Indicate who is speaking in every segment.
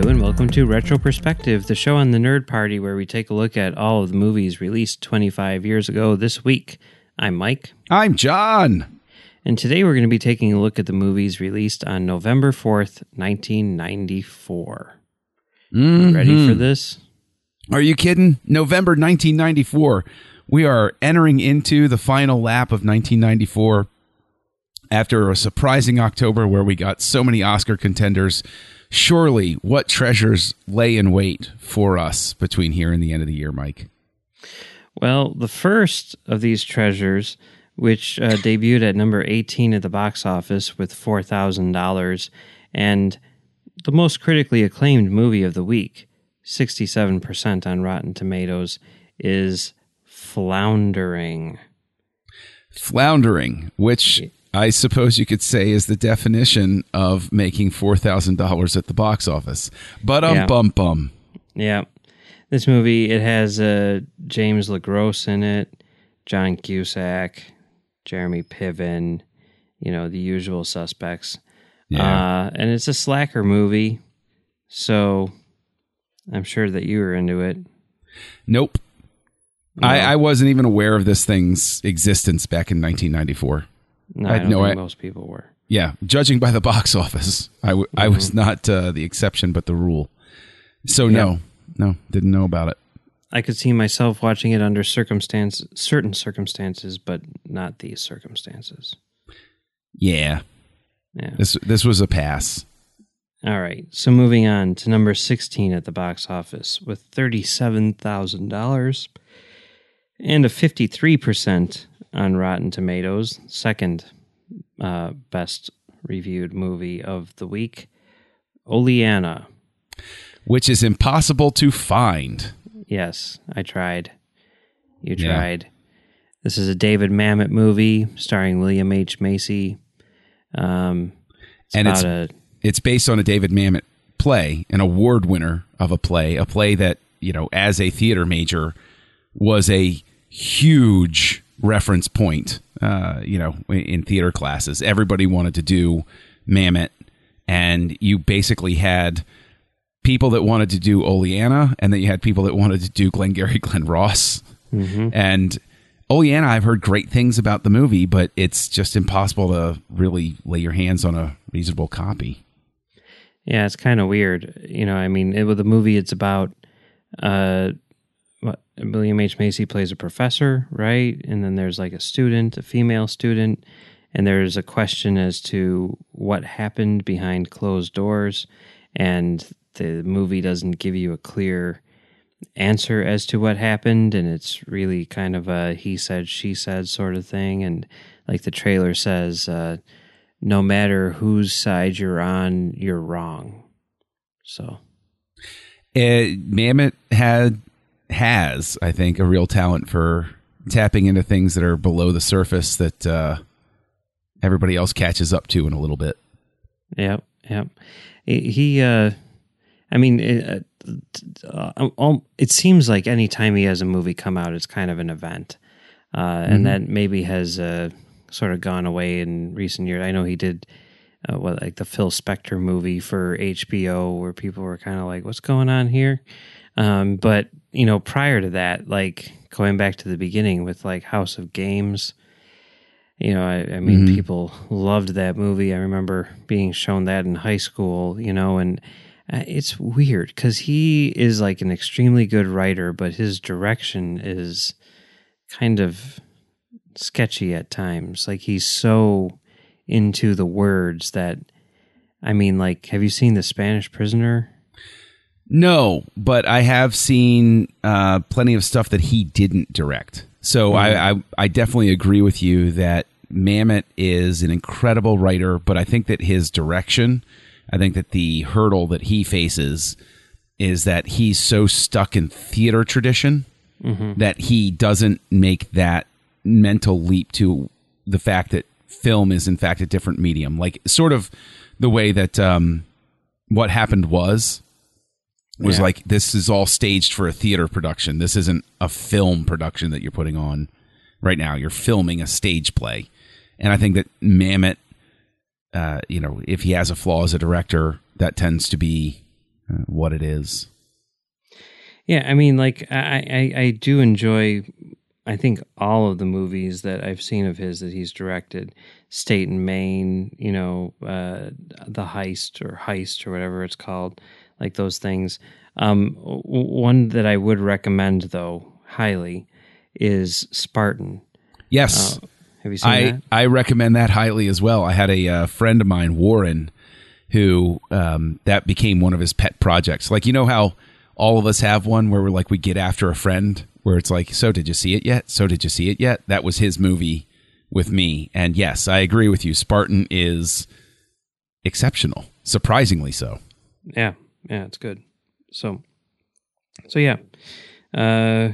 Speaker 1: Hello and welcome to Retro Perspective, the show on the Nerd Party where we take a look at all of the movies released 25 years ago this week. I'm Mike,
Speaker 2: I'm John.
Speaker 1: and today we're going to be taking a look at the movies released on November 4th, 1994. Ready for mm-hmm. this?
Speaker 2: Are you kidding? November 1994. We are entering into the final lap of 1994 after a surprising October where we got so many Oscar contenders. Surely, what treasures lay in wait for us between here and the end of the year, Mike?
Speaker 1: Well, the first of these treasures, which uh, debuted at number 18 at the box office with $4,000, and the most critically acclaimed movie of the week, 67% on Rotten Tomatoes, is Floundering.
Speaker 2: Floundering, which I suppose you could say is the definition of making $4,000 at the box office. But um
Speaker 1: Yeah.
Speaker 2: bum bum.
Speaker 1: Yeah. This movie, it has uh, James LeGros in it, John Cusack, Jeremy Piven, you know, the usual suspects.
Speaker 2: Yeah.
Speaker 1: Uh, and it's a slacker movie, so I'm sure that you were into it.
Speaker 2: Nope. I, I wasn't even aware of this thing's existence back in 1994.
Speaker 1: No,
Speaker 2: I
Speaker 1: I, don't
Speaker 2: no i-
Speaker 1: most people were.
Speaker 2: Yeah, judging by the box office, i was not uh, the exception but the rule. So no, no, didn't know about it.
Speaker 1: I could see myself watching it under circumstance, certain circumstances, but not these circumstances.
Speaker 2: Yeah,
Speaker 1: Yeah.
Speaker 2: this this was a pass.
Speaker 1: All right. So moving on to number 16 at the box office with $37,000 and a 53% on Rotten Tomatoes, second uh, best reviewed movie of the week, Oleanna.
Speaker 2: Which is impossible to find.
Speaker 1: Yes, I tried. You
Speaker 2: Yeah.
Speaker 1: tried. This is a David Mamet movie starring William H. Macy. Um, it's
Speaker 2: And it's-
Speaker 1: a
Speaker 2: It's based on a David Mamet play, an award winner of a play, a play that you know, as a theater major, was a huge reference point. Uh, you know, in theater classes, everybody wanted to do Mamet, and you basically had people that wanted to do Oleanna, and then you had people that wanted to do Glengarry Glen Ross. And Oleanna, I've heard great things about the movie, but it's just impossible to really lay your hands on a reasonable copy.
Speaker 1: Yeah, it's kind of weird. You know, I mean, it, with the movie, it's about uh, William H. Macy plays a professor, right? And then there's like a student, a female student, and there's a question as to what happened behind closed doors. And the movie doesn't give you a clear answer as to what happened. And it's really kind of a he said, she said sort of thing. And like the trailer says, uh, no matter whose side you're on, you're wrong. So,
Speaker 2: Uh, Mamet had has, I think, a real talent for tapping into things that are below the surface that uh, everybody else catches up to in a little bit.
Speaker 1: yep, yep. He, uh, I mean, it, uh, uh, um, it seems like any time he has a movie come out, it's kind of an event, uh, and that maybe has uh, sort of gone away in recent years. I know he did. Uh, what like the Phil Spector movie for HBO, where people were kind of like, "What's going on here?" Um, but you know, prior to that, like going back to the beginning with like House of Games, you know, I, I mean, people loved that movie. I remember being shown that in high school, you know, and Uh, It's weird because he is like an extremely good writer, but his direction is kind of sketchy at times. Like he's so into the words that, I mean, like, have you seen The Spanish Prisoner?
Speaker 2: No, but I have seen uh, plenty of stuff that he didn't direct. So I, I I definitely agree with you that Mamet is an incredible writer, but I think that his direction, I think that the hurdle that he faces is that he's so stuck in theater tradition that he doesn't make that mental leap to the fact that film is in fact a different medium. Like sort of the way that um, what happened was was
Speaker 1: Yeah.
Speaker 2: like this is all staged for a theater production. This isn't a film production that you're putting on right now. You're filming a stage play, and I think that Mamet, uh, you know, if he has a flaw as a director, that tends to be uh, what it is.
Speaker 1: Yeah, I mean, like I, I, I do enjoy. I think all of the movies that I've seen of his that he's directed, State and Main, you know, uh, the Heist or Heist or whatever it's called, like those things. Um, one that I would recommend though highly is Spartan.
Speaker 2: Yes,
Speaker 1: Uh, have you seen
Speaker 2: I
Speaker 1: that?
Speaker 2: I recommend that highly as well. I had a uh, friend of mine, Warren, who um, that became one of his pet projects. Like you know how all of us have one where we're like we get after a friend where it's like, so did you see it yet? So did you see it yet? That was his movie with me, and yes, I agree with you. Spartan is exceptional, surprisingly so.
Speaker 1: Yeah, yeah, it's good. So, so yeah, uh,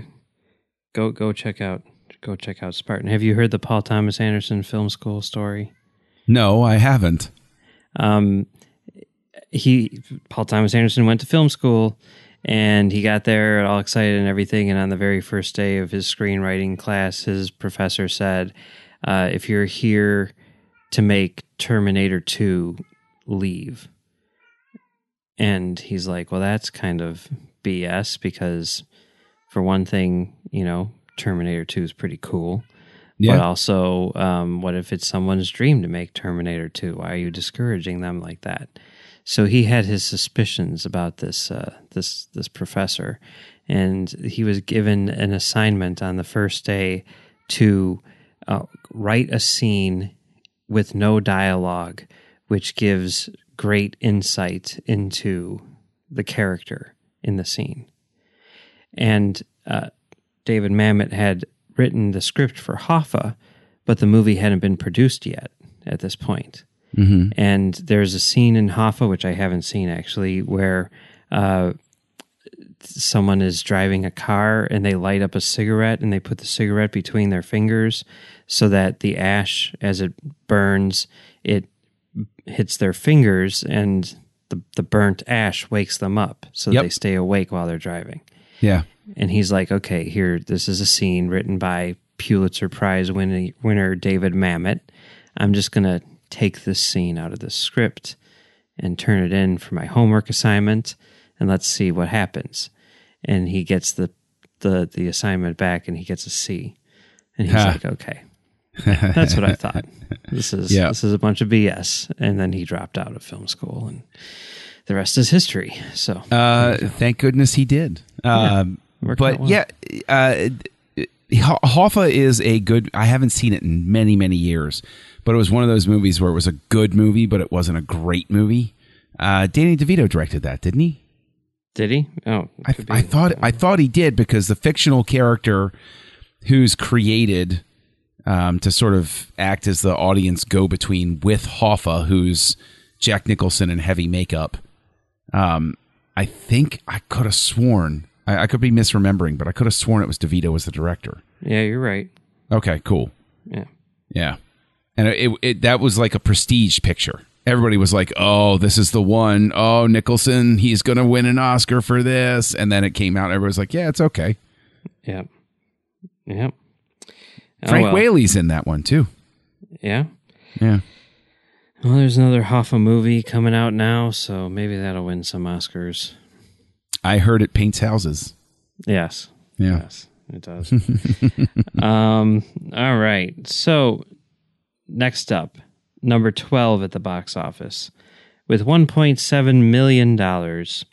Speaker 1: go go check out go check out Spartan. Have you heard the Paul Thomas Anderson Film School story?
Speaker 2: No, I haven't.
Speaker 1: Um, he Paul Thomas Anderson went to film school, and he got there all excited and everything. And on the very first day of his screenwriting class, his professor said, uh, "If you're here to make Terminator Two, leave." And he's like, "Well, that's kind of BS because, for one thing, you know, Terminator Two is pretty cool."
Speaker 2: Yeah.
Speaker 1: But also, um, what if it's someone's dream to make Terminator 2? Why are you discouraging them like that? So he had his suspicions about this uh, this this professor, and he was given an assignment on the first day to uh, write a scene with no dialogue, which gives great insight into the character in the scene. And uh, David Mamet had written the script for Hoffa, but the movie hadn't been produced yet at this point. And there's a scene in Hoffa, which I haven't seen actually, where uh, someone is driving a car and they light up a cigarette and they put the cigarette between their fingers so that the ash, as it burns, it hits their fingers and the, the burnt ash wakes them up so
Speaker 2: Yep.
Speaker 1: they stay awake while they're driving.
Speaker 2: Yeah.
Speaker 1: And he's like, okay, here, this is a scene written by Pulitzer Prize winning, winner David Mamet. I'm just going to take this scene out of the script and turn it in for my homework assignment and let's see what happens. And he gets the, the, the assignment back and he gets a C. And he's
Speaker 2: Ha.
Speaker 1: like, okay, that's what I thought. This is,
Speaker 2: Yeah.
Speaker 1: this is a bunch of BS. And then he dropped out of film school and the rest is history. So,
Speaker 2: Uh, thank goodness he did. Um, but
Speaker 1: well.
Speaker 2: yeah, uh, Hoffa is a good. I haven't seen it in many many years, but it was one of those movies where it was a good movie, but it wasn't a great movie. Uh, Danny DeVito directed that, didn't he?
Speaker 1: did he? Oh,
Speaker 2: I. I thought I thought he did because the fictional character who's created um, to sort of act as the audience go between with Hoffa, who's Jack Nicholson in heavy makeup. Um, I think I could have sworn I, I could be misremembering, but I could have sworn it was DeVito as the director.
Speaker 1: Yeah, you're right.
Speaker 2: Okay, cool.
Speaker 1: Yeah.
Speaker 2: Yeah, and it, it that was like a prestige picture. Everybody was like, "Oh, this is the one. Oh, Nicholson, he's going to win an Oscar for this." And then it came out. Everybody was like, "Yeah, it's okay."
Speaker 1: Yeah. Oh,
Speaker 2: Frank
Speaker 1: well.
Speaker 2: Whaley's in that one too.
Speaker 1: Yeah.
Speaker 2: Yeah.
Speaker 1: Well, there's another Hoffa movie coming out now, so maybe that'll win some Oscars.
Speaker 2: I heard it paints houses.
Speaker 1: Yes.
Speaker 2: Yeah.
Speaker 1: Yes, it does. um, all right. So, next up, number 12 at the box office with 1.7 million dollars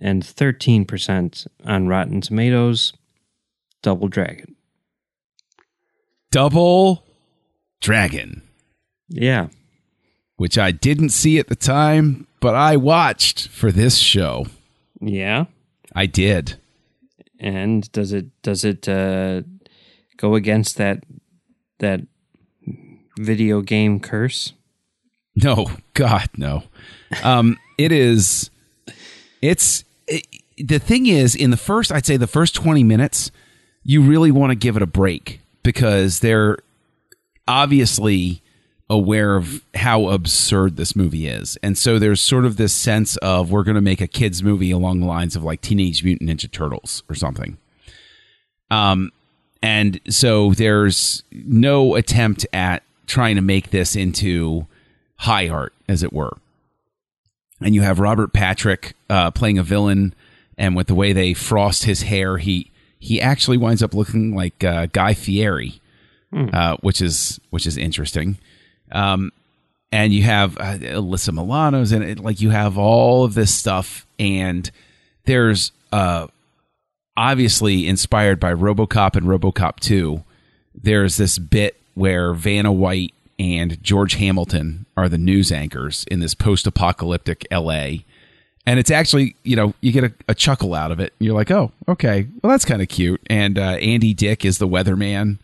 Speaker 1: and 13% on Rotten Tomatoes. Double Dragon.
Speaker 2: Double Dragon,
Speaker 1: Yeah.
Speaker 2: which I didn't see at the time, but I watched for this show.
Speaker 1: Yeah.
Speaker 2: I did.
Speaker 1: And does it does it uh, go against that that video game curse?
Speaker 2: No, God, no. Um, it is. It's it, the thing is in the first. I'd say the first twenty minutes, you really want to give it a break because they're obviously aware of how absurd this movie is, and so there's sort of this sense of we're going to make a kids movie along the lines of like Teenage Mutant Ninja Turtles or something. Um, and so there's no attempt at trying to make this into high art, as it were. And you have Robert Patrick uh, playing a villain, and with the way they frost his hair, he he actually winds up looking like uh, Guy Fieri, uh, which is which is interesting. Um, and you have uh, Alyssa Milano's in it. Like you have all of this stuff, and there's uh, obviously inspired by RoboCop and RoboCop 2, there's this bit where Vanna White and George Hamilton are the news anchors in this post-apocalyptic LA. And it's actually, you know, you get a, a chuckle out of it. You're like, oh, okay, well, that's kind of cute. And uh, Andy Dick is the weatherman.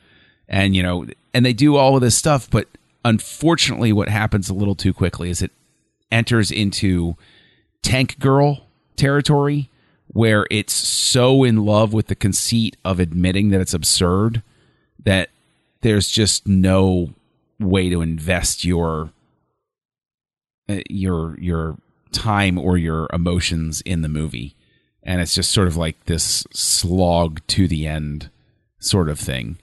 Speaker 2: And, you know, and they do all of this stuff. But unfortunately, what happens a little too quickly is it enters into Tank Girl territory where it's so in love with the conceit of admitting that it's absurd that there's just no way to invest your uh, your your time or your emotions in the movie. And it's just sort of like this slog to the end sort of thing.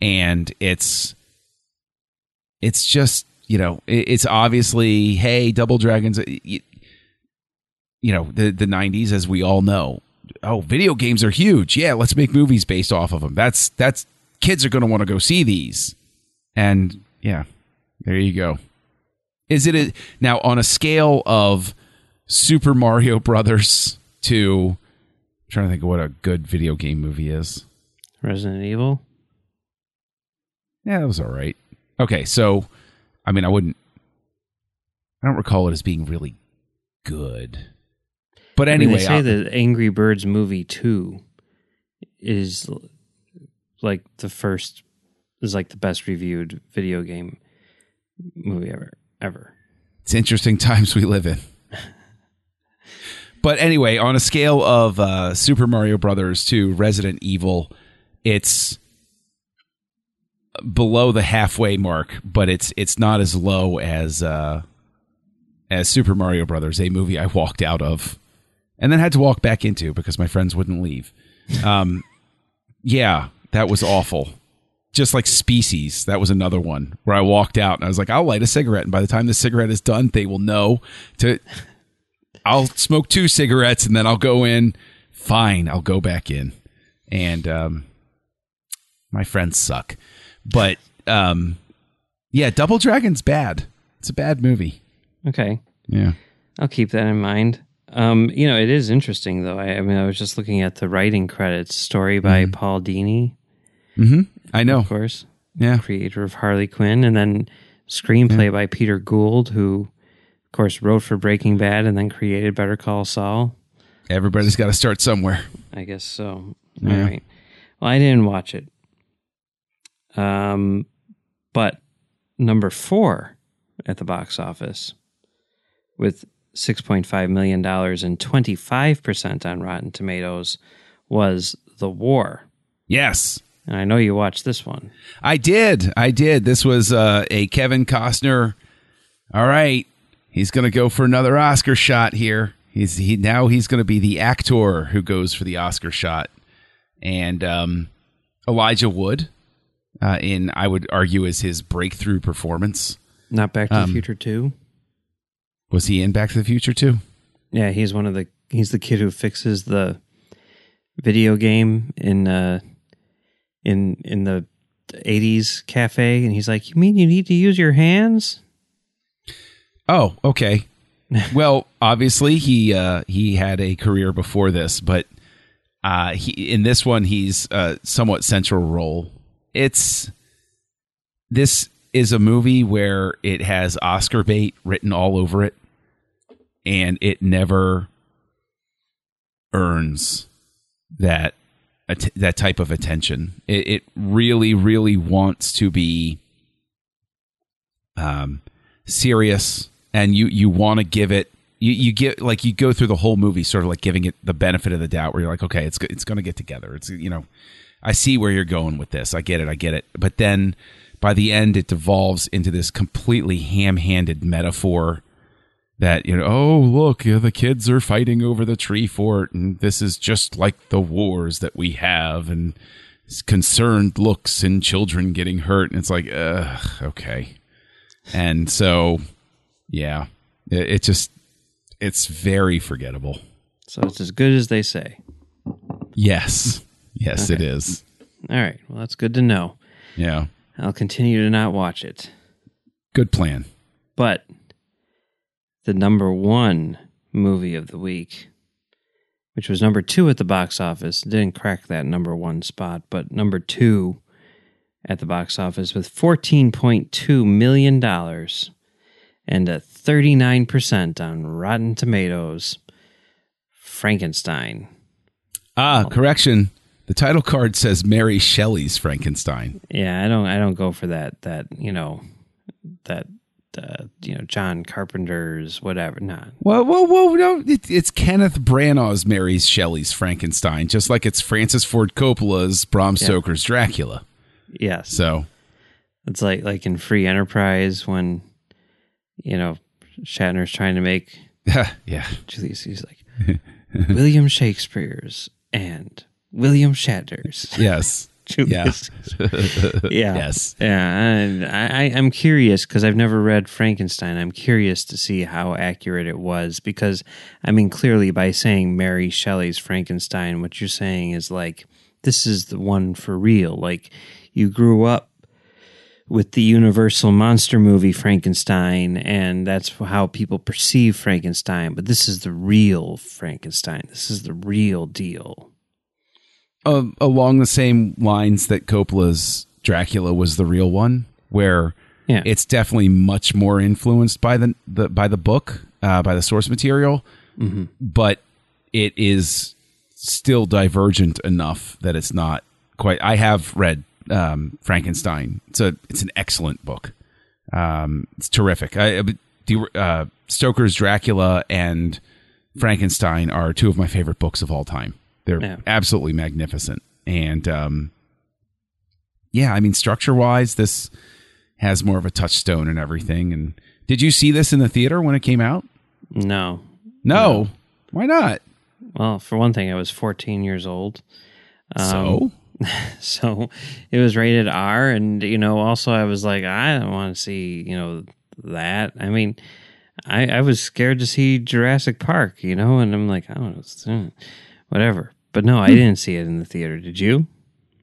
Speaker 2: And it's it's just you know it's obviously hey double dragons you, you know the the 90s as we all know. Oh video games are huge. Yeah let's make movies based off of them that's that's kids are going to want to go see these. And yeah there you go. Is it a, now on a scale of super mario brothers to I'm trying to think of what a good video game movie is
Speaker 1: Resident Evil.
Speaker 2: yeah that was all right okay so i mean i wouldn't i don't recall it as being really good but anyway,
Speaker 1: I mean, say
Speaker 2: I-
Speaker 1: that Angry Birds movie two is like the first is like the best reviewed video game movie ever ever.
Speaker 2: It's interesting times we live in. But anyway, on a scale of uh, Super Mario Brothers to Resident Evil, it's below the halfway mark, but it's it's not as low as uh, as Super Mario Brothers, a movie I walked out of and then had to walk back into because my friends wouldn't leave. Um, yeah, that was awful. Just like Species, that was another one where I walked out and I was like, I'll light a cigarette, and by the time the cigarette is done, they will know to. I'll smoke two cigarettes and then I'll go in. Fine, I'll go back in, and um, my friends suck, but um, yeah, Double Dragon's bad. It's a bad movie.
Speaker 1: Okay,
Speaker 2: Yeah.
Speaker 1: I'll keep that in mind. Um, you know, it is interesting though. I, I mean, I was just looking at the writing credits. Story by Paul Dini,
Speaker 2: Mm-hmm. I know.
Speaker 1: of course,
Speaker 2: Yeah.
Speaker 1: creator of Harley Quinn, and then screenplay by Peter Gould, who, course, wrote for Breaking Bad and then created Better Call Saul.
Speaker 2: Everybody's got to start somewhere.
Speaker 1: I guess so.
Speaker 2: Yeah.
Speaker 1: All right. Well, I didn't watch it. Um, but number four at the box office with $6.5 million and 25% on Rotten Tomatoes was The War.
Speaker 2: Yes.
Speaker 1: And I know you watched this one.
Speaker 2: I did. I did. This was uh, a Kevin Costner. All right, he's going to go for another Oscar shot here. He's he now he's going to be the actor who goes for the Oscar shot, and um, Elijah Wood, uh, in I would argue is his breakthrough performance.
Speaker 1: Not Back to
Speaker 2: Um,
Speaker 1: the Future 2.
Speaker 2: Was he in Back to the Future too?
Speaker 1: Yeah, he's one of the he's the kid who fixes the video game in uh in in the 80s cafe and he's like, "You mean you need to use your hands?"
Speaker 2: Oh, okay. well, obviously he uh, he had a career before this, but uh, he in this one he's a somewhat central role. It's this is a movie where it has Oscar bait written all over it, and it never earns that that type of attention. It, it really, really wants to be um, serious, and you you want to give it. You, you get like you go through the whole movie, sort of like giving it the benefit of the doubt, where you're like, okay, it's it's going to get together. It's you know, I see where you're going with this. I get it. I get it. But then by the end, it devolves into this completely ham-handed metaphor that you know oh look yeah, the kids are fighting over the tree fort and this is just like the wars that we have and concerned looks and children getting hurt and it's like uh okay and so yeah it, it just it's very forgettable
Speaker 1: So it's as good as they say.
Speaker 2: yes yes it
Speaker 1: Okay.
Speaker 2: is
Speaker 1: All right. Well, that's good to know.
Speaker 2: yeah
Speaker 1: I'll continue to not watch it.
Speaker 2: good plan
Speaker 1: But the number one movie of the week, which was number two at the box office, didn't crack that number one spot, but number two at the box office with $14.2 million and a 39% on Rotten Tomatoes, Frankenstein.
Speaker 2: ah correction the title card says mary shelley's frankenstein
Speaker 1: Yeah, I don't I don't go for that that, you know, that uh, you know, John Carpenter's whatever. Nah,
Speaker 2: Well, well, well, no, it, it's Kenneth Branagh's Mary Shelley's Frankenstein, just like it's Francis Ford Coppola's Bram Stoker's Dracula.
Speaker 1: Yes.
Speaker 2: So,
Speaker 1: It's like like in Free Enterprise when you know Shatner's trying to make
Speaker 2: yeah,
Speaker 1: Julius he's like William Shakespeare's and William Shatner's.
Speaker 2: yes,
Speaker 1: Julius. yeah.
Speaker 2: Yes.
Speaker 1: Yeah. And I, I, I'm curious because I've never read Frankenstein. I'm curious to see how accurate it was because, I mean, clearly by saying Mary Shelley's Frankenstein, what you're saying is like, this is the one for real. Like, you grew up with the universal monster movie Frankenstein, and that's how people perceive Frankenstein. But this is the real Frankenstein. This is the real deal.
Speaker 2: uh, along the same lines that Coppola's Dracula was the real one, where
Speaker 1: Yeah.
Speaker 2: it's definitely much more influenced by the, the by the book, uh, by the source material, but it is still divergent enough that it's not quite. I have read um, Frankenstein. It's a it's an excellent book. Um, it's terrific. I, the, uh, Stoker's Dracula and Frankenstein are two of my favorite books of all time. They're
Speaker 1: Yeah.
Speaker 2: absolutely magnificent. And um, yeah, I mean, structure wise, this has more of a touchstone and everything. And did you see this in the theater when it came out?
Speaker 1: No.
Speaker 2: No. Why not?
Speaker 1: Well, for one thing, I was 14 years old. Um,
Speaker 2: so
Speaker 1: so it was rated R, and you know, also I was like, I don't want to see, you know, that. I mean, I I was scared to see Jurassic Park, you know, and I'm like, I don't know, whatever. But no, I didn't see it in the theater. Did you?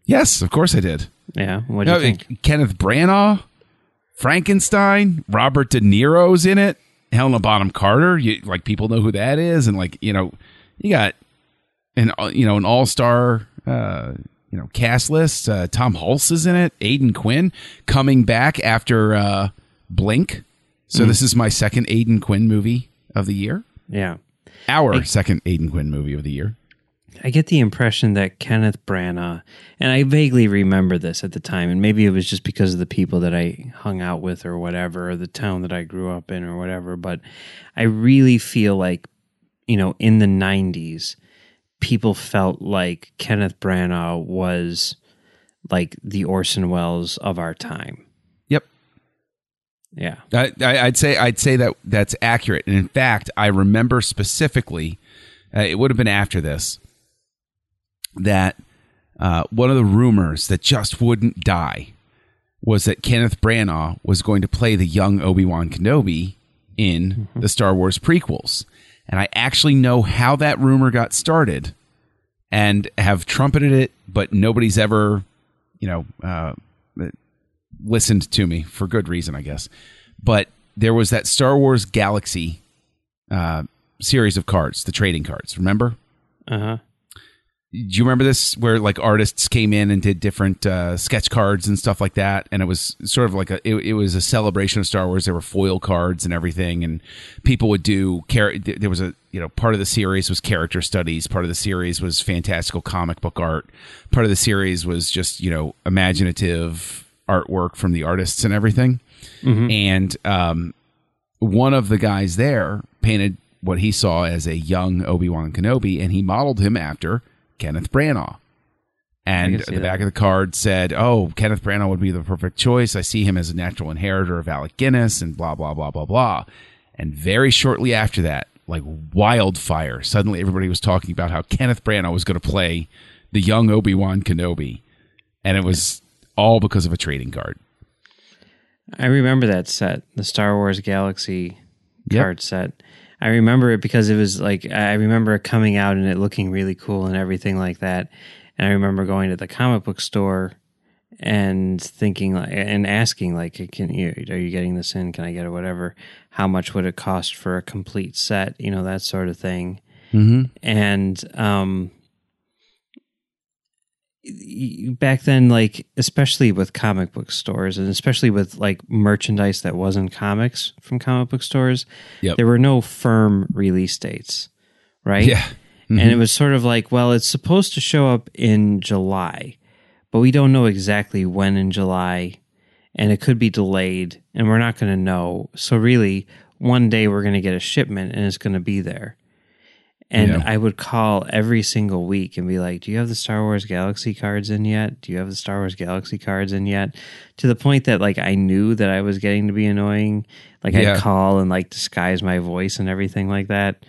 Speaker 2: yes, of course I did.
Speaker 1: Yeah. What do you think?
Speaker 2: Kenneth Branagh, Frankenstein, Robert De Niro's in it. Helena Bonham Carter, you, like people know who that is, and like you know, you got an you know an all star uh, you know cast list. Uh, Tom Hulce is in it. Aidan Quinn coming back after uh, Blink. So this is my second Aidan Quinn movie of the year.
Speaker 1: Yeah.
Speaker 2: Our second Aidan Quinn movie of the year.
Speaker 1: I get the impression that Kenneth Branagh, and I vaguely remember this at the time, and maybe it was just because of the people that I hung out with or whatever, or the town that I grew up in or whatever, but I really feel like, you know, in the 90s, people felt like Kenneth Branagh was like the Orson Welles of our time.
Speaker 2: Yep.
Speaker 1: Yeah.
Speaker 2: I, I, I'd say I'd say that that's accurate. And in fact, I remember specifically, uh, it would have been after this, that uh, one of the rumors that just wouldn't die was that Kenneth Branagh was going to play the young Obi Wan Kenobi in the Star Wars prequels. And I actually know how that rumor got started, and have trumpeted it, but nobody's ever, you know, uh, listened to me for good reason, I guess. But there was that Star Wars Galaxy uh, series of cards, the trading cards. Remember?
Speaker 1: Uh huh.
Speaker 2: Do you remember this where like artists came in and did different uh, sketch cards and stuff like that? And it was sort of like a it, it was a celebration of Star Wars. There were foil cards and everything, and people would do. Char- there was a you know part of the series was character studies. Part of the series was fantastical comic book art. Part of the series was just you know imaginative artwork from the artists and everything. And um, one of the guys there painted what he saw as a young Obi Wan Kenobi, and he modeled him after Kenneth Branagh. And the
Speaker 1: that.
Speaker 2: back of the card said, "Oh, Kenneth Branagh would be the perfect choice. I see him as a natural inheritor of Alec Guinness, and blah blah blah blah blah." And very shortly after that, like wildfire, suddenly everybody was talking about how Kenneth Branagh was going to play the young Obi Wan Kenobi, and it was all because of a trading card.
Speaker 1: I remember that set, the Star Wars Galaxy
Speaker 2: Yep.
Speaker 1: card set. I remember it because it was like I remember it coming out and it looking really cool and everything like that. And I remember going to the comic book store and thinking like and asking like can you are you getting this in can I get it whatever how much would it cost for a complete set you know that sort of thing
Speaker 2: Mm-hmm.
Speaker 1: and um back then like especially with comic book stores and especially with like merchandise that wasn't comics from comic book stores
Speaker 2: Yep.
Speaker 1: there were no firm release dates right
Speaker 2: Yeah. Mm-hmm.
Speaker 1: and it was sort of like well it's supposed to show up in july but we don't know exactly when in july and it could be delayed and we're not going to know so really one day we're going to get a shipment and it's going to be there and
Speaker 2: Yeah.
Speaker 1: I would call every single week and be like, "Do you have the Star Wars Galaxy cards in yet? Do you have the Star Wars Galaxy cards in yet?" To the point that like I knew that I was getting to be annoying. Like
Speaker 2: Yeah.
Speaker 1: I'd call and like disguise my voice and everything like that.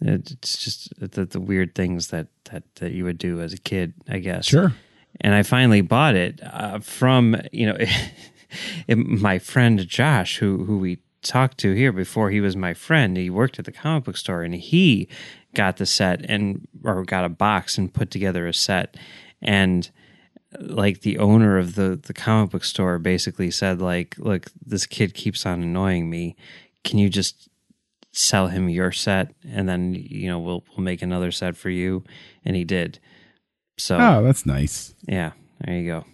Speaker 1: It's just the, the weird things that, that that you would do as a kid, I guess.
Speaker 2: Sure.
Speaker 1: And I finally bought it uh, from you know it, my friend Josh, who who we talked to here before he was my friend. He worked at the comic book store, and he got the set and or got a box and put together a set. And like the owner of the the comic book store basically said, like, look, this kid keeps on annoying me. Can you just sell him your set and then you know we'll we'll make another set for you and he did so
Speaker 2: Oh, that's nice.
Speaker 1: yeah there you go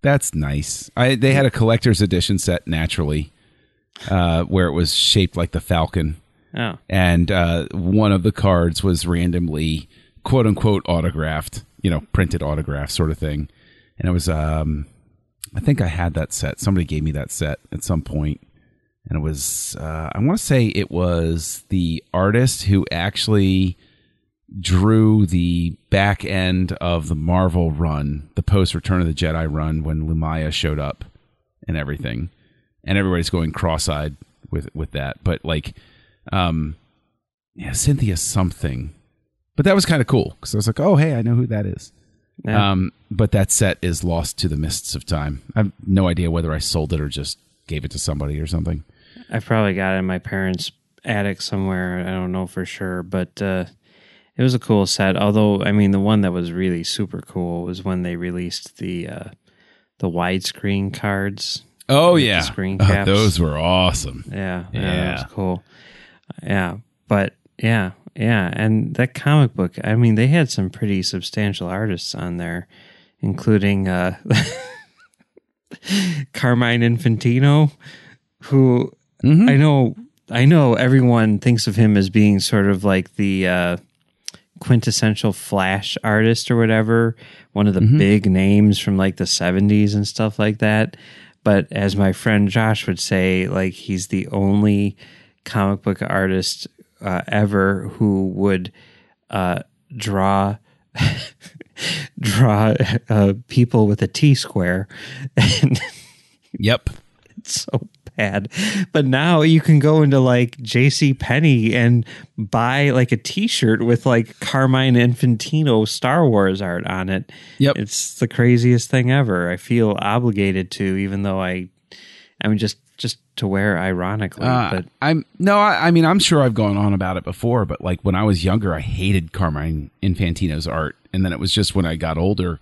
Speaker 2: That's nice. I they had a collector's edition set naturally, uh, where it was shaped like the Falcon,
Speaker 1: oh
Speaker 2: and uh, one of the cards was randomly quote unquote autographed, you know, printed autograph sort of thing, and it was um, I think I had that set. Somebody gave me that set at some point. and it was uh, I want to say it was the artist who actually drew the back end of the Marvel run, the post Return of the Jedi run when Lumiya showed up and everything. And everybody's going cross-eyed with with that. But like um yeah, Cynthia something. But that was kind of cool cuz I was like, "Oh, hey, I know who that is."
Speaker 1: Yeah.
Speaker 2: Um but that set is lost to the mists of time. I have no idea whether I sold it or just gave it to somebody or something.
Speaker 1: I probably got it in my parents' attic somewhere. I don't know for sure, but uh, it was a cool set. Although, I mean, the one that was really super cool was when they released the uh, the widescreen cards.
Speaker 2: Oh yeah.
Speaker 1: screen
Speaker 2: Oh,
Speaker 1: caps.
Speaker 2: those were awesome.
Speaker 1: Yeah, yeah, that was cool. Yeah, but yeah, yeah, and that comic book. I mean, they had some pretty substantial artists on there, including uh, Carmine Infantino, who
Speaker 2: Mm-hmm.
Speaker 1: I know. I know everyone thinks of him as being sort of like the uh, quintessential Flash artist or whatever, one of the big names from like the '70s and stuff like that. But as my friend Josh would say, like he's the only comic book artist uh, ever who would uh, draw draw uh, people with a T square,
Speaker 2: Yep.
Speaker 1: it's so bad. But now you can go into like J.C. Penney and buy like a T-shirt with like Carmine Infantino Star Wars art on it.
Speaker 2: Yep.
Speaker 1: it's the craziest thing ever. I feel obligated to, even though I, I'm just just to wear ironically.
Speaker 2: Uh,
Speaker 1: but
Speaker 2: I'm no, I, I mean, I'm sure I've gone on about it before, but like when I was younger, I hated Carmine Infantino's art, and then it was just when I got older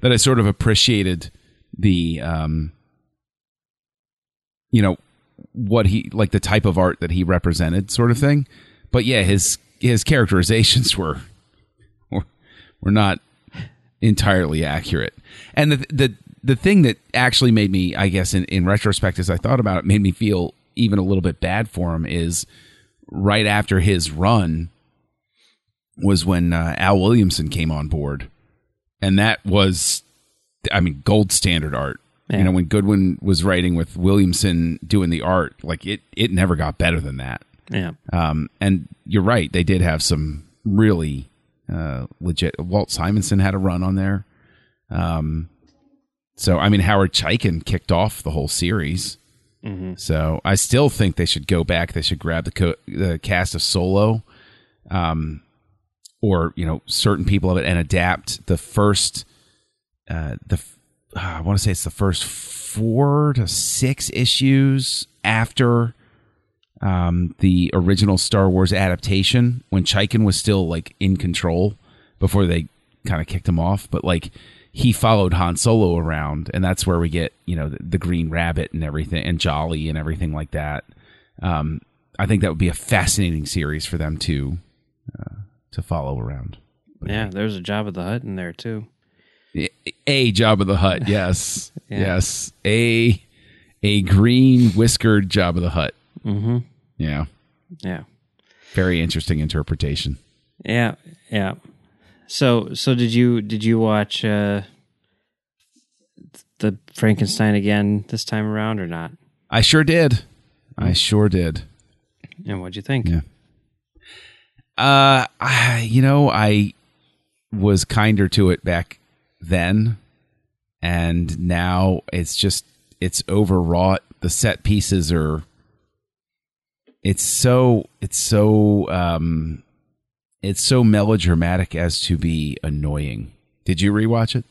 Speaker 2: that I sort of appreciated the, um, you know, what he like the type of art that he represented, sort of thing. but yeah, his his characterizations were were, were not entirely accurate. And the the the thing that actually made me, I guess, in, in retrospect, as I thought about it, made me feel even a little bit bad for him is right after his run was when uh, Al Williamson came on board, and that was, I mean, gold standard art.
Speaker 1: Yeah.
Speaker 2: You know, when Goodwin was writing with Williamson doing the art, like it, it never got better than that.
Speaker 1: Yeah.
Speaker 2: Um, and you're right, they did have some really uh, legit. Walt Simonson had a run on there. Um, so I mean, Howard Chaykin kicked off the whole series. So I still think they should go back. They should grab the co- the cast of Solo, um, or you know certain people of it, and adapt the first. Uh, the uh, I want to say it's the first four to six issues after um, the original Star Wars adaptation when Chaykin was still like in control before they kind of kicked him off. But like he followed Han Solo around, and that's where we get you know the, the Green Rabbit and everything, and Jolly and everything like that. Um, I think that would be a fascinating series for them to uh, to follow around.
Speaker 1: Yeah, there's a Jabba the Hutt in there too.
Speaker 2: A Jabba the Hutt, yes,
Speaker 1: Yeah.
Speaker 2: yes, a a green whiskered Jabba the Hutt.
Speaker 1: Mm-hmm.
Speaker 2: Yeah,
Speaker 1: Yeah.
Speaker 2: very interesting interpretation.
Speaker 1: Yeah, yeah. So, so did you did you watch uh, the Frankenstein again this time around or not?
Speaker 2: I sure did. I sure did.
Speaker 1: And what'd you think?
Speaker 2: Yeah. Uh, I, you know, I was kinder to it back then, and now it's just it's overwrought. The set pieces are. It's so it's so um, it's so melodramatic as to be annoying. Did you rewatch it?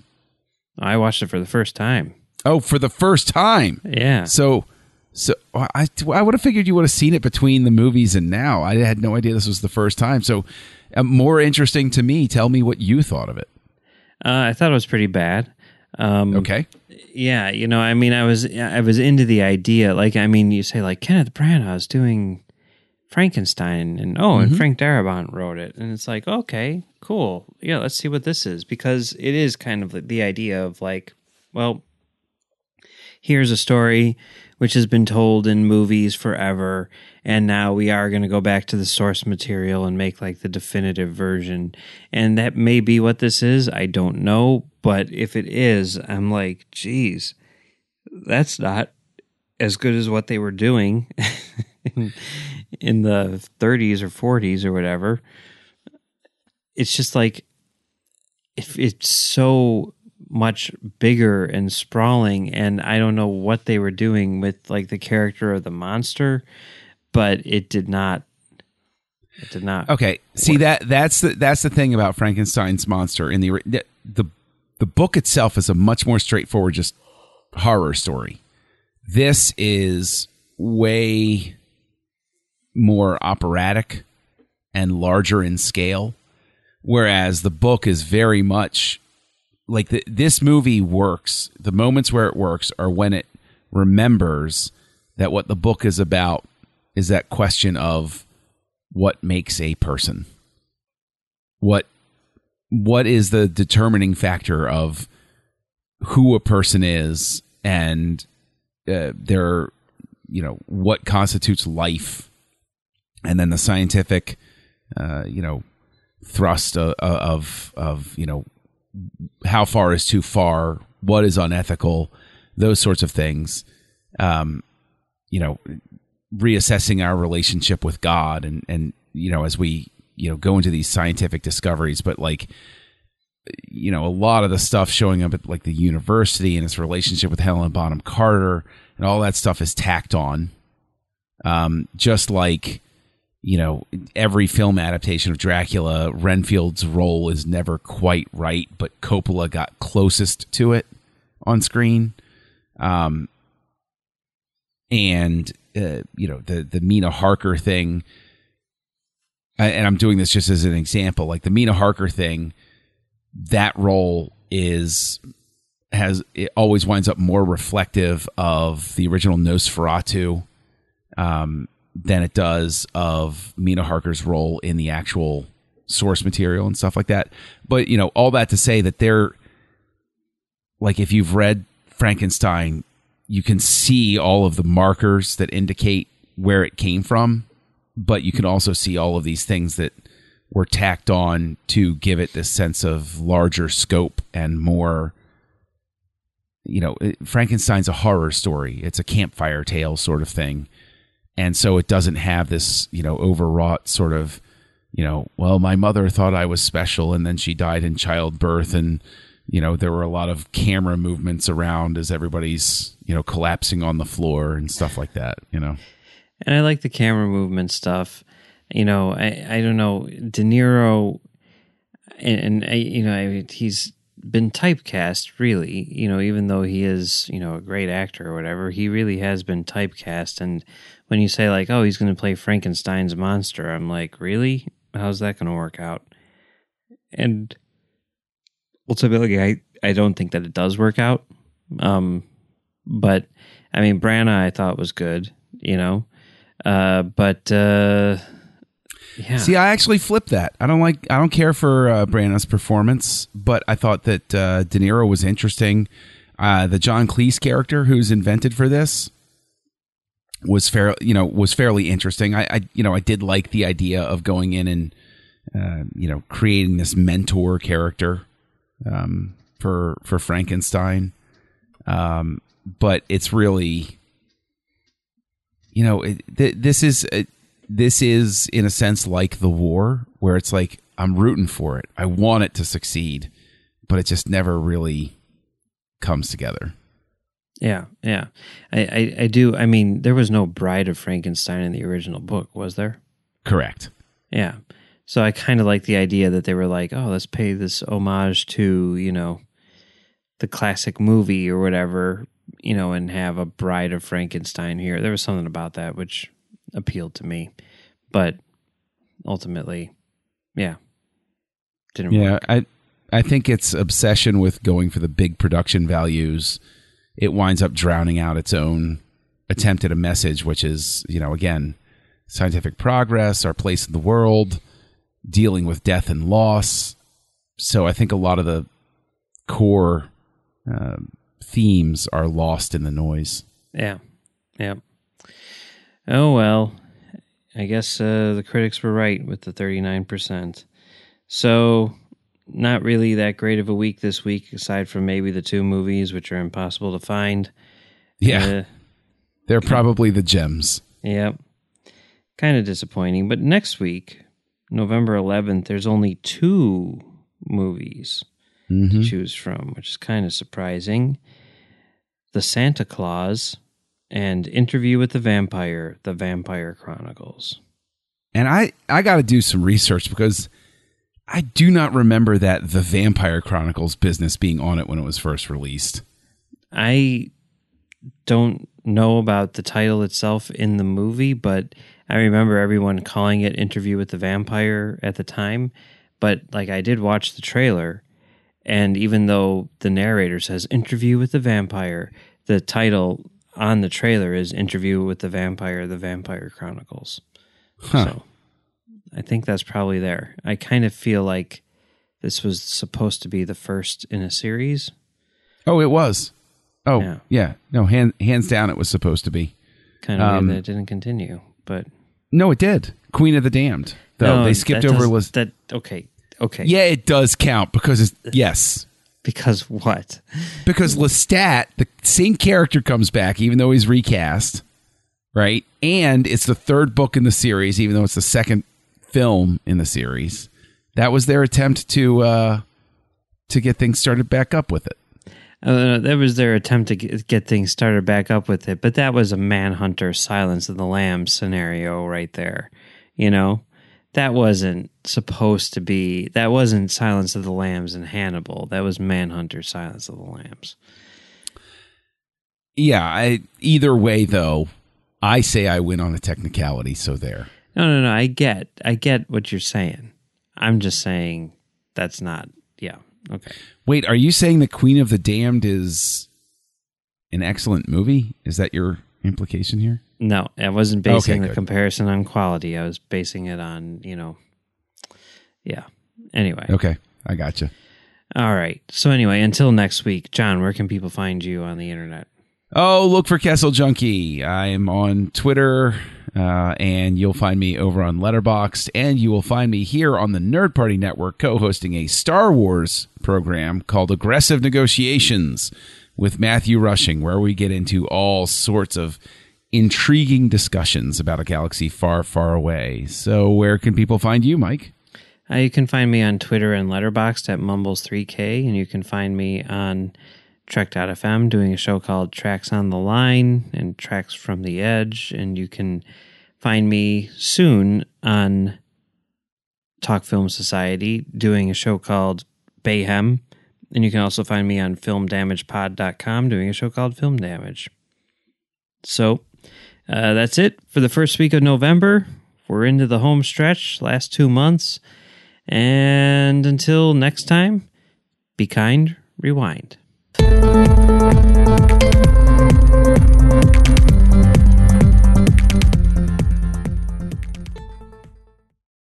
Speaker 1: I watched it for the first time.
Speaker 2: Oh, for the first time.
Speaker 1: Yeah.
Speaker 2: So, so I I would have figured you would have seen it between the movies and now. I had no idea this was the first time. So, uh, more interesting to me. Tell me what you thought of it.
Speaker 1: Uh, I thought it was pretty bad. Um,
Speaker 2: Okay.
Speaker 1: Yeah, you know, I mean, I was I was into the idea. Like, I mean, you say like Kenneth Branagh Branagh's doing Frankenstein, and oh, and mm-hmm. Frank Darabont wrote it, and it's like, okay, cool, yeah, let's see what this is. Because it is kind of the- the idea of like, well, here's a story which has been told in movies forever and now we are going to go back to the source material and make like the definitive version. And that may be what this is i don't know but if it is i'm like geez that's not as good as what they were doing. In, in the 30s or 40s or whatever it's just like if it's so much bigger and sprawling and i don't know what they were doing with like the character of the monster but it did not it did not
Speaker 2: Okay. See that that's the that's the thing about Frankenstein's monster in the the the, the book itself is a much more straightforward just horror story. This is way more operatic and larger in scale whereas the book is very much like the, this movie works. The moments where it works are when it remembers that what the book is about is that question of what makes a person. What what is the determining factor of who a person is and uh, their you know what constitutes life and then the scientific uh, you know thrust of, of of you know how far is too far what is unethical those sorts of things um you know reassessing our relationship with god and and you know as we you know go into these scientific discoveries but like you know a lot of the stuff showing up at like the university and its relationship with Helen Bonham Carter and all that stuff is tacked on. Um just like you know every film adaptation of Dracula Renfield's role is never quite right but Coppola got closest to it on screen. Um and uh, you know the the Mina Harker thing and I'm doing this just as an example like the Mina Harker thing that role is has it always winds up more reflective of the original Nosferatu. Um than it does of Mina Harker's role in the actual source material and stuff like that. But you know, all that to say that they're like if you've read Frankenstein, you can see all of the markers that indicate where it came from, but you can also see all of these things that were tacked on to give it this sense of larger scope and more you know, Frankenstein's a horror story. It's a campfire tale sort of thing. And so it doesn't have this, you know, overwrought sort of, you know, well, my mother thought I was special and then she died in childbirth and you know, there were a lot of camera movements around as everybody's, you know, collapsing on the floor and stuff like that, you know.
Speaker 1: And I like the camera movement stuff. You know, I, I don't know De Niro, and, and I, you know, I, he's been typecast. Really, you know, even though he is, you know, a great actor or whatever, he really has been typecast. And when you say like, oh, he's going to play Frankenstein's monster, I'm like, really? How's that going to work out? And ultimately, I I don't think that it does work out. Um, but I mean, Branagh, I thought was good. You know, uh, but uh, yeah,
Speaker 2: See, I actually flipped that. I don't like. I don't care for uh, Branagh's performance, but I thought that uh, De Niro was interesting. Uh, the John Cleese character, who's invented for this, was fair. You know, was fairly interesting. I, I you know, I did like the idea of going in and uh, you know creating this mentor character um, for for Frankenstein. Um, but it's really, you know, it, th- this is. Uh, this is in a sense like the war where it's like i'm rooting for it i want it to succeed but it just never really comes together
Speaker 1: yeah, yeah. I, I I do. I mean, there was no Bride of Frankenstein in the original book, was there?
Speaker 2: correct
Speaker 1: Yeah. So I kind of like the idea that they were like, oh, let's pay this homage to, you know, the classic movie or whatever, you know, and have a Bride of Frankenstein here. There was something about that which appealed to me. But ultimately, yeah. Didn't
Speaker 2: yeah
Speaker 1: work.
Speaker 2: i i think its obsession with going for the big production values it winds up drowning out its own attempt at a message which is you know again scientific progress our place in the world dealing with death and loss so i think a lot of the core uh, themes are lost in the noise
Speaker 1: Yeah. Yeah. Oh well. I guess uh, the critics were right with the 39%. So, not really that great of a week this week, aside from maybe the two movies, which are impossible to find.
Speaker 2: yeah
Speaker 1: Uh,
Speaker 2: they're probably the gems
Speaker 1: Yep. Kind of disappointing. But next week, November 11th, there's only two movies to choose from, which is kind of surprising. The Santa Claus and Interview with the Vampire, The Vampire Chronicles.
Speaker 2: And I, I got to do some research because I do not remember that the Vampire Chronicles business being on it when it was first released.
Speaker 1: I don't know about the title itself in the movie, but I remember everyone calling it Interview with the Vampire at the time. But like I did watch the trailer, and even though the narrator says Interview with the Vampire, the title on the trailer is Interview with the Vampire, the Vampire Chronicles. So I think that's probably there. I kind of feel like this was supposed to be the first in a series.
Speaker 2: Oh, it was. Oh,
Speaker 1: Yeah.
Speaker 2: yeah. No, hand, hands down, it was supposed to be.
Speaker 1: Kind of
Speaker 2: Um,
Speaker 1: weird that it didn't continue, but
Speaker 2: No, it did. Queen of the Damned. Though
Speaker 1: No,
Speaker 2: they skipped over
Speaker 1: does-
Speaker 2: was
Speaker 1: that. Okay, okay.
Speaker 2: Yeah, it does count because it's yes.
Speaker 1: Because what?
Speaker 2: Because Lestat, the same character comes back, even though he's recast, right? And it's the third book in the series, even though it's the second film in the series. That was their attempt to uh to get things started back up with it.
Speaker 1: Uh, that was their attempt to get, get things started back up with it, but that was a Manhunter Silence of the Lambs scenario right there. You know, that wasn't supposed to be. That wasn't Silence of the Lambs and Hannibal. That was Manhunter Silence of the Lambs.
Speaker 2: Yeah, I either way though, I say I win on a technicality, so there.
Speaker 1: No, no, no. I get, I get what you're saying. I'm just saying that's not. Yeah. Okay.
Speaker 2: Wait, are you saying the Queen of the Damned is an excellent movie? Is that your implication here?
Speaker 1: No, I wasn't basing
Speaker 2: Okay,
Speaker 1: the
Speaker 2: good.
Speaker 1: comparison on quality. I was basing it on, you know, yeah. Anyway.
Speaker 2: Okay, I got gotcha.
Speaker 1: All right. So, anyway, until next week, John, where can people find you on the internet?
Speaker 2: Oh, look for Kessel Junkie. I'm on Twitter, uh, and you'll find me over on Letterboxd, and you will find me here on the Nerd Party Network, co-hosting a Star Wars program called Aggressive Negotiations with Matthew Rushing, where we get into all sorts of intriguing discussions about a galaxy far, far away. So, where can people find you, Mike?
Speaker 1: Uh, you can find me on Twitter and Letterboxd at Mumbles3K, and you can find me on Trek.fm doing a show called Tracks on the Line and Tracks from the Edge. And you can find me soon on Talk Film Society doing a show called Bayhem. And you can also find me on filmdamagepod.com doing a show called Film Damage. So uh, that's it for the first week of November. We're into the home stretch, last two months. And until next time, be kind, rewind. Thank you.